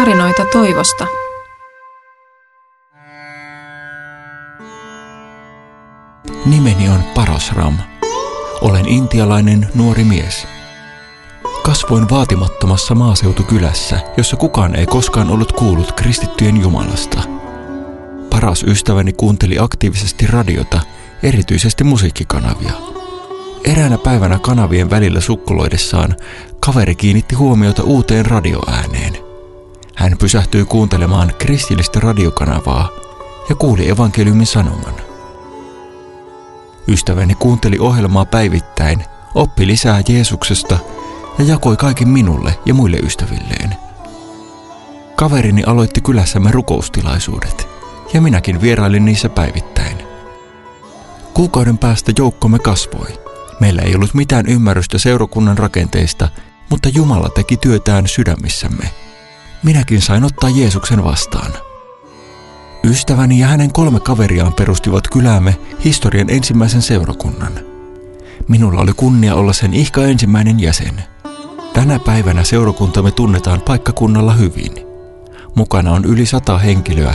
tarinoita toivosta. Nimeni on Parasram. Olen intialainen nuori mies. Kasvoin vaatimattomassa maaseutukylässä, jossa kukaan ei koskaan ollut kuullut kristittyjen Jumalasta. Paras ystäväni kuunteli aktiivisesti radiota, erityisesti musiikkikanavia. Eräänä päivänä kanavien välillä sukkuloidessaan kaveri kiinnitti huomiota uuteen radioääneen. Hän pysähtyi kuuntelemaan kristillistä radiokanavaa ja kuuli evankeliumin sanoman. Ystäväni kuunteli ohjelmaa päivittäin, oppi lisää Jeesuksesta ja jakoi kaiken minulle ja muille ystävilleen. Kaverini aloitti kylässämme rukoustilaisuudet ja minäkin vierailin niissä päivittäin. Kuukauden päästä joukkomme kasvoi. Meillä ei ollut mitään ymmärrystä seurakunnan rakenteista, mutta Jumala teki työtään sydämissämme. Minäkin sain ottaa Jeesuksen vastaan. Ystäväni ja hänen kolme kaveriaan perustivat kyläämme historian ensimmäisen seurakunnan. Minulla oli kunnia olla sen ihka ensimmäinen jäsen. Tänä päivänä seurakuntamme tunnetaan paikkakunnalla hyvin. Mukana on yli sata henkilöä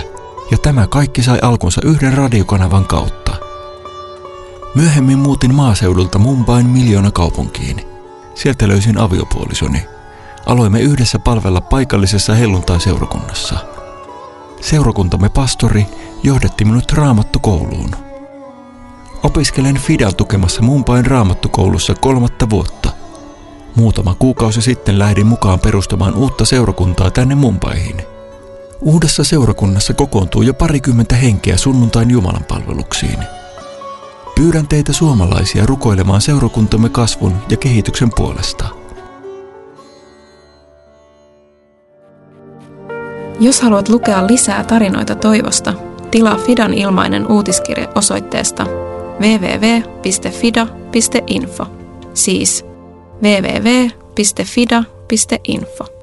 ja tämä kaikki sai alkunsa yhden radiokanavan kautta. Myöhemmin muutin maaseudulta Mumbain miljoona kaupunkiin. Sieltä löysin aviopuolisoni. Aloimme yhdessä palvella paikallisessa helluntai-seurakunnassa. Seurakuntamme pastori johdatti minut raamattukouluun. Opiskelen Fidan tukemassa Mumbain raamattukoulussa kolmatta vuotta. Muutama kuukausi sitten lähdin mukaan perustamaan uutta seurakuntaa tänne Mumbaihin. Uudessa seurakunnassa kokoontuu jo parikymmentä henkeä sunnuntain Jumalan palveluksiin. Pyydän teitä suomalaisia rukoilemaan seurakuntamme kasvun ja kehityksen puolesta. Jos haluat lukea lisää tarinoita toivosta, tilaa Fidan ilmainen uutiskirje osoitteesta www.fida.info. Siis www.fida.info.